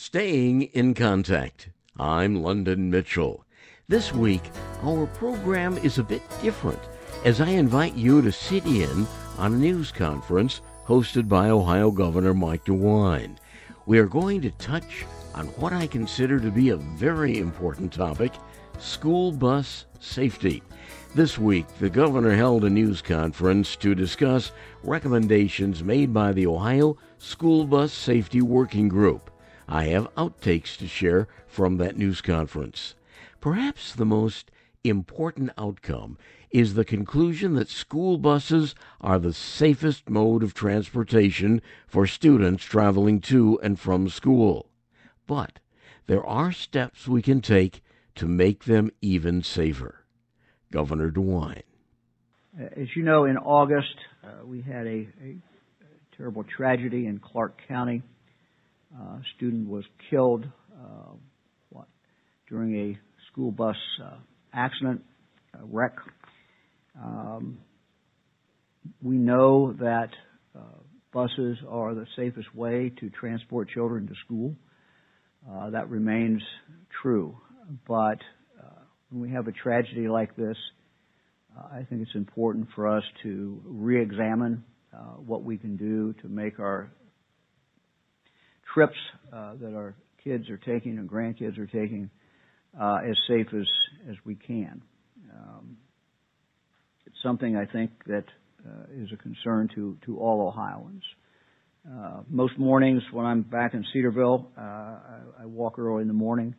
Staying in contact. I'm London Mitchell. This week, our program is a bit different as I invite you to sit in on a news conference hosted by Ohio Governor Mike DeWine. We are going to touch on what I consider to be a very important topic school bus safety. This week, the governor held a news conference to discuss recommendations made by the Ohio School Bus Safety Working Group. I have outtakes to share from that news conference. Perhaps the most important outcome is the conclusion that school buses are the safest mode of transportation for students traveling to and from school. But there are steps we can take to make them even safer. Governor DeWine. As you know, in August, uh, we had a, a, terrible tragedy in Clark County. Uh, student was killed uh, what, during a school bus uh, accident, a wreck. Um, we know that uh, buses are the safest way to transport children to school. Uh, that remains true. But when we have a tragedy like this, uh, I think it's important for us to re-examine uh, what we can do to make our trips uh, that our kids are taking and grandkids are taking uh, as safe as, as we can. Um, it's something I think that uh, is a concern to, to all Ohioans. Uh, most mornings when I'm back in Cedarville, I, I, walk early in the morning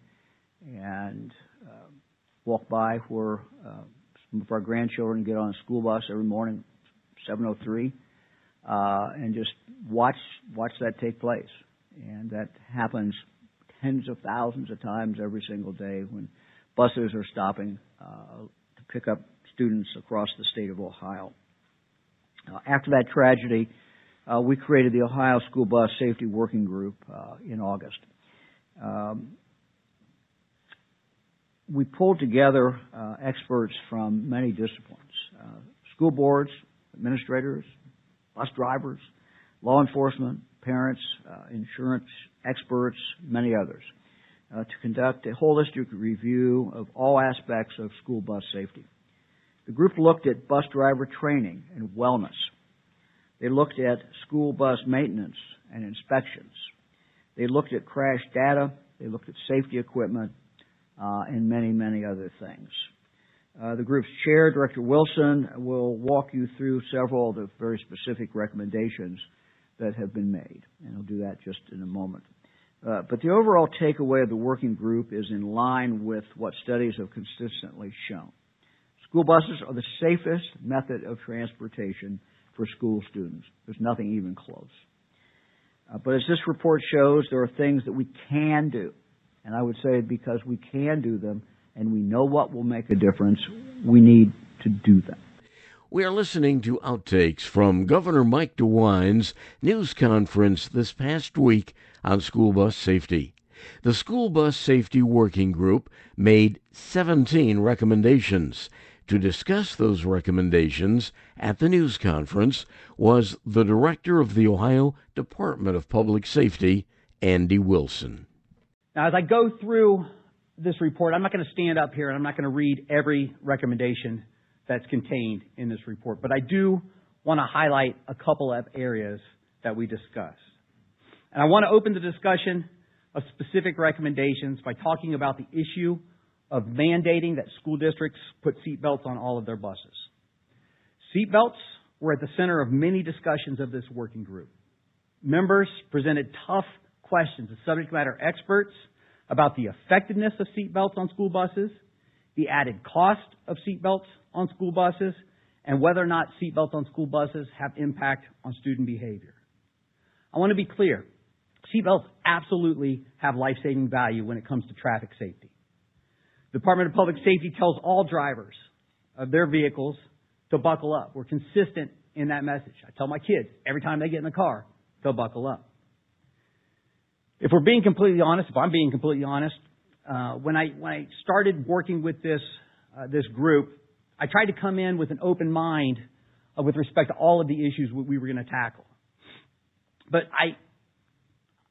and walk by where uh, some of our grandchildren get on a school bus every morning, 7:03, uh, and just watch watch that take place. And that happens tens of thousands of times every single day when buses are stopping uh, to pick up students across the state of Ohio. Uh, after that tragedy, uh, we created the Ohio School Bus Safety Working Group uh, in August. Um, we pulled together uh, experts from many disciplines uh, school boards, administrators, bus drivers, law enforcement, parents, uh, insurance experts, many others, uh, to conduct a holistic review of all aspects of school bus safety. The group looked at bus driver training and wellness. They looked at school bus maintenance and inspections. They looked at crash data. They looked at safety equipment uh, and many, many other things. Uh, the group's chair, Director Wilson, will walk you through several of the very specific recommendations that have been made, and I'll do that just in a moment. Uh, but the overall takeaway of the working group is in line with what studies have consistently shown. School buses are the safest method of transportation for school students. There's nothing even close. Uh, but as this report shows, there are things that we can do and I would say because we can do them and we know what will make a difference, we need to do them. We are listening to outtakes from Governor Mike DeWine's news conference this past week on school bus safety. The School Bus Safety Working Group made 17 recommendations. To discuss those recommendations at the news conference was the director of the Ohio Department of Public Safety, Andy Wilson. Now, as I go through this report, I'm not going to stand up here and I'm not going to read every recommendation that's contained in this report, but I do want to highlight a couple of areas that we discussed. And I want to open the discussion of specific recommendations by talking about the issue of mandating that school districts put seatbelts on all of their buses. Seatbelts were at the center of many discussions of this working group. Members presented tough questions to subject matter experts about the effectiveness of seatbelts on school buses, the added cost of seatbelts on school buses, and whether or not seatbelts on school buses have impact on student behavior. I want to be clear. Seatbelts absolutely have life-saving value when it comes to traffic safety. The Department of Public Safety tells all drivers of their vehicles to buckle up. We're consistent in that message. I tell my kids every time they get in the car, to buckle up. If we're being completely honest, if I'm being completely honest, uh, when I when I started working with this uh, this group, I tried to come in with an open mind uh, with respect to all of the issues we were going to tackle. But I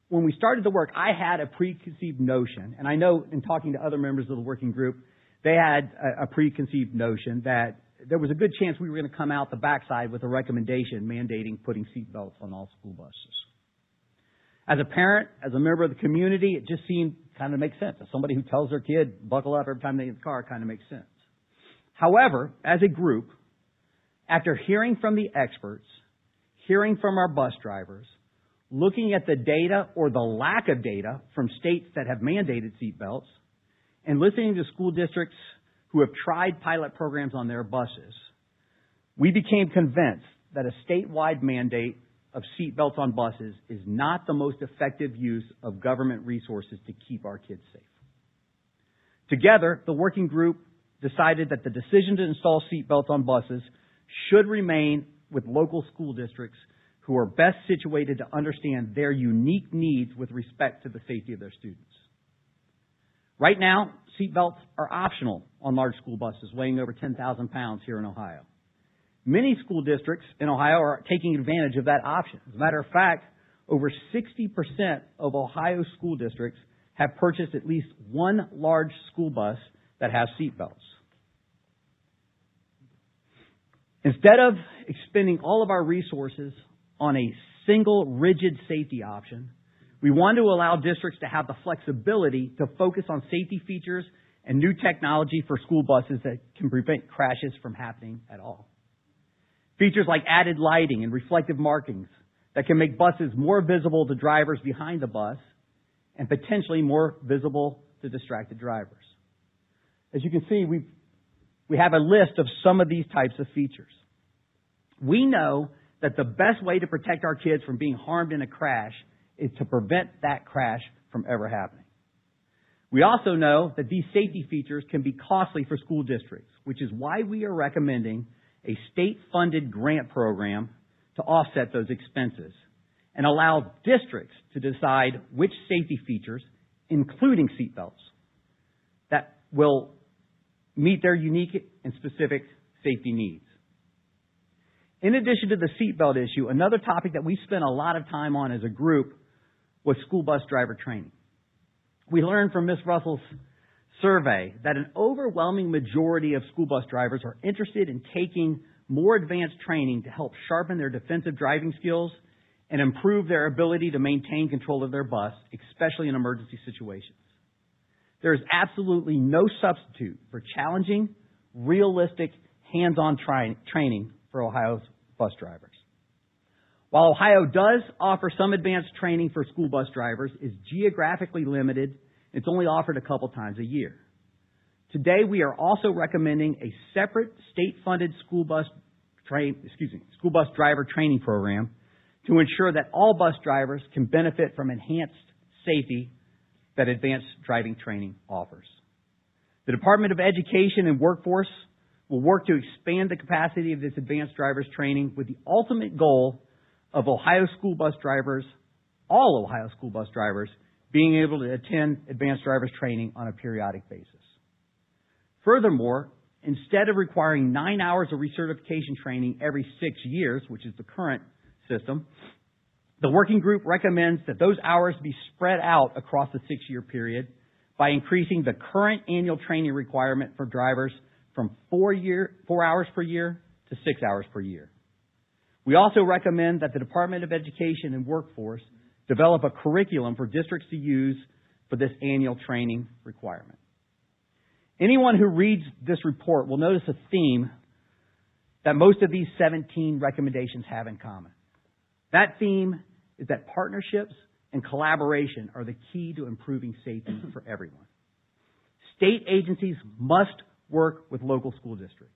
when we started the work, I had a preconceived notion, and I know in talking to other members of the working group, they had a, a preconceived notion that there was a good chance we were going to come out the backside with a recommendation mandating putting seatbelts on all school buses. As a parent, as a member of the community, it just seemed kind of makes sense. As somebody who tells their kid, buckle up every time they get in the car, kind of makes sense. However, as a group, after hearing from the experts, hearing from our bus drivers, looking at the data or the lack of data from states that have mandated seatbelts, and listening to school districts who have tried pilot programs on their buses, we became convinced that a statewide mandate of seatbelts on buses is not the most effective use of government resources to keep our kids safe. Together, the working group decided that the decision to install seatbelts on buses should remain with local school districts who are best situated to understand their unique needs with respect to the safety of their students. Right now, seatbelts are optional on large school buses weighing over 10,000 pounds here in Ohio. Many school districts in Ohio are taking advantage of that option. As a matter of fact, over 60% of Ohio school districts have purchased at least one large school bus that has seatbelts. Instead of expending all of our resources on a single rigid safety option, we want to allow districts to have the flexibility to focus on safety features and new technology for school buses that can prevent crashes from happening at all. Features like added lighting and reflective markings that can make buses more visible to drivers behind the bus and potentially more visible to distracted drivers. As you can see, we we have a list of some of these types of features. We know that the best way to protect our kids from being harmed in a crash is to prevent that crash from ever happening. We also know that these safety features can be costly for school districts, which is why we are recommending a state-funded grant program to offset those expenses and allow districts to decide which safety features, including seatbelts, that will meet their unique and specific safety needs. In addition to the seatbelt issue, another topic that we spent a lot of time on as a group was school bus driver training. We learned from Ms. Russell's survey that an overwhelming majority of school bus drivers are interested in taking more advanced training to help sharpen their defensive driving skills and improve their ability to maintain control of their bus, especially in emergency situations. There is absolutely no substitute for challenging, realistic, hands-on training for Ohio's bus drivers. While Ohio does offer some advanced training for school bus drivers, it's geographically limited. It's only offered a couple times a year. Today, we are also recommending a separate state-funded school school bus driver training program to ensure that all bus drivers can benefit from enhanced safety that advanced driving training offers. The Department of Education and Workforce will work to expand the capacity of this advanced drivers training with the ultimate goal of Ohio school bus drivers, all Ohio school bus drivers, being able to attend advanced drivers training on a periodic basis. Furthermore, instead of requiring nine hours of recertification training every six years, which is the current system, the working group recommends that those hours be spread out across the six year period by increasing the current annual training requirement for drivers from four, year, four hours per year to six hours per year. We also recommend that the Department of Education and Workforce develop a curriculum for districts to use for this annual training requirement. Anyone who reads this report will notice a theme that most of these 17 recommendations have in common. That theme is that partnerships and collaboration are the key to improving safety for everyone. State agencies must work with local school districts.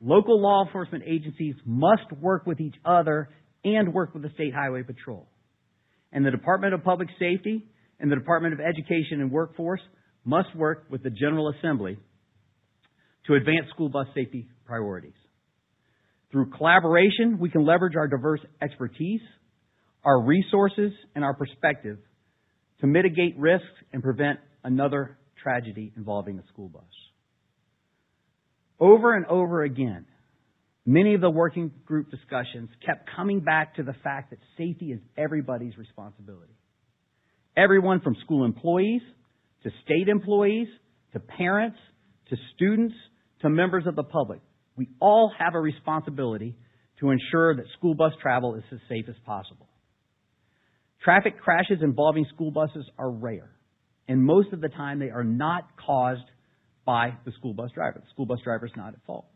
Local law enforcement agencies must work with each other and work with the State Highway Patrol. And the Department of Public Safety and the Department of Education and Workforce must work with the General Assembly to advance school bus safety priorities. Through collaboration, we can leverage our diverse expertise, our resources, and our perspective to mitigate risks and prevent another tragedy involving a school bus. Over and over again, many of the working group discussions kept coming back to the fact that safety is everybody's responsibility. Everyone from school employees to state employees to parents to students to members of the public. We all have a responsibility to ensure that school bus travel is as safe as possible. Traffic crashes involving school buses are rare, and most of the time they are not caused by the school bus driver. The school bus driver is not at fault.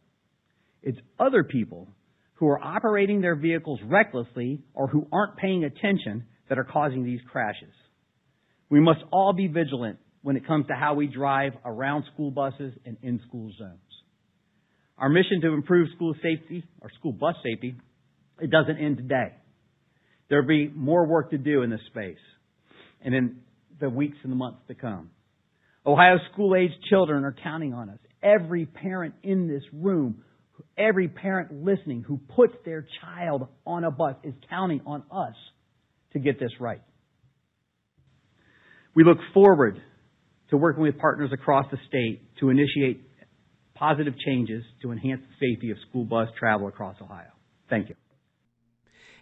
It's other people who are operating their vehicles recklessly or who aren't paying attention that are causing these crashes. We must all be vigilant when it comes to how we drive around school buses and in school zones. Our mission to improve school safety or school bus safety, it doesn't end today. There'll be more work to do in this space and in the weeks and the months to come. Ohio school age children are counting on us. Every parent in this room, every parent listening who puts their child on a bus is counting on us to get this right. We look forward to working with partners across the state to initiate positive changes to enhance the safety of school bus travel across Ohio. Thank you.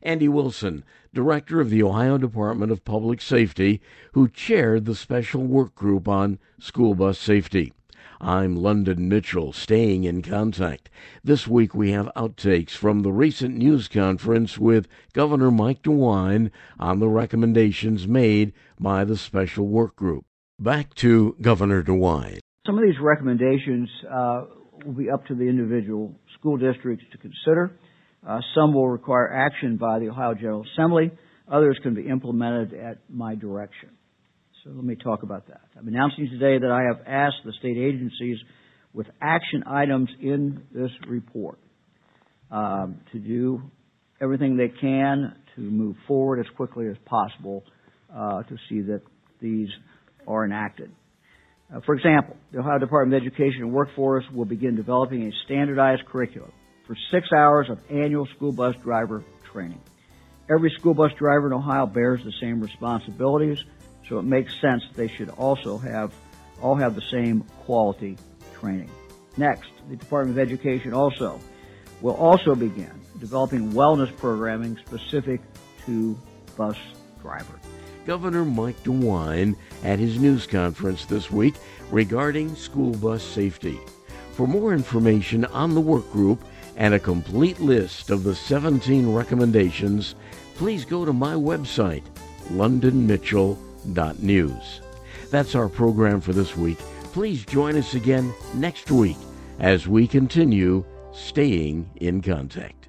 Andy Wilson, Director of the Ohio Department of Public Safety, who chaired the special work group on school bus safety. I'm London Mitchell, staying in contact. This week we have outtakes from the recent news conference with Governor Mike DeWine on the recommendations made by the special work group. Back to Governor DeWine. Some of these recommendations uh, will be up to the individual school districts to consider. Uh, some will require action by the Ohio General Assembly. Others can be implemented at my direction. So let me talk about that. I'm announcing today that I have asked the state agencies with action items in this report um, to do everything they can to move forward as quickly as possible uh, to see that these are enacted. Uh, for example, the Ohio Department of Education and Workforce will begin developing a standardized curriculum for six hours of annual school bus driver training. Every school bus driver in Ohio bears the same responsibilities, so it makes sense they should also have all have the same quality training. Next, the Department of Education also will also begin developing wellness programming specific to bus drivers. Governor Mike DeWine at his news conference this week regarding school bus safety. For more information on the work group and a complete list of the 17 recommendations, please go to my website, londonmitchell.news. That's our program for this week. Please join us again next week as we continue staying in contact.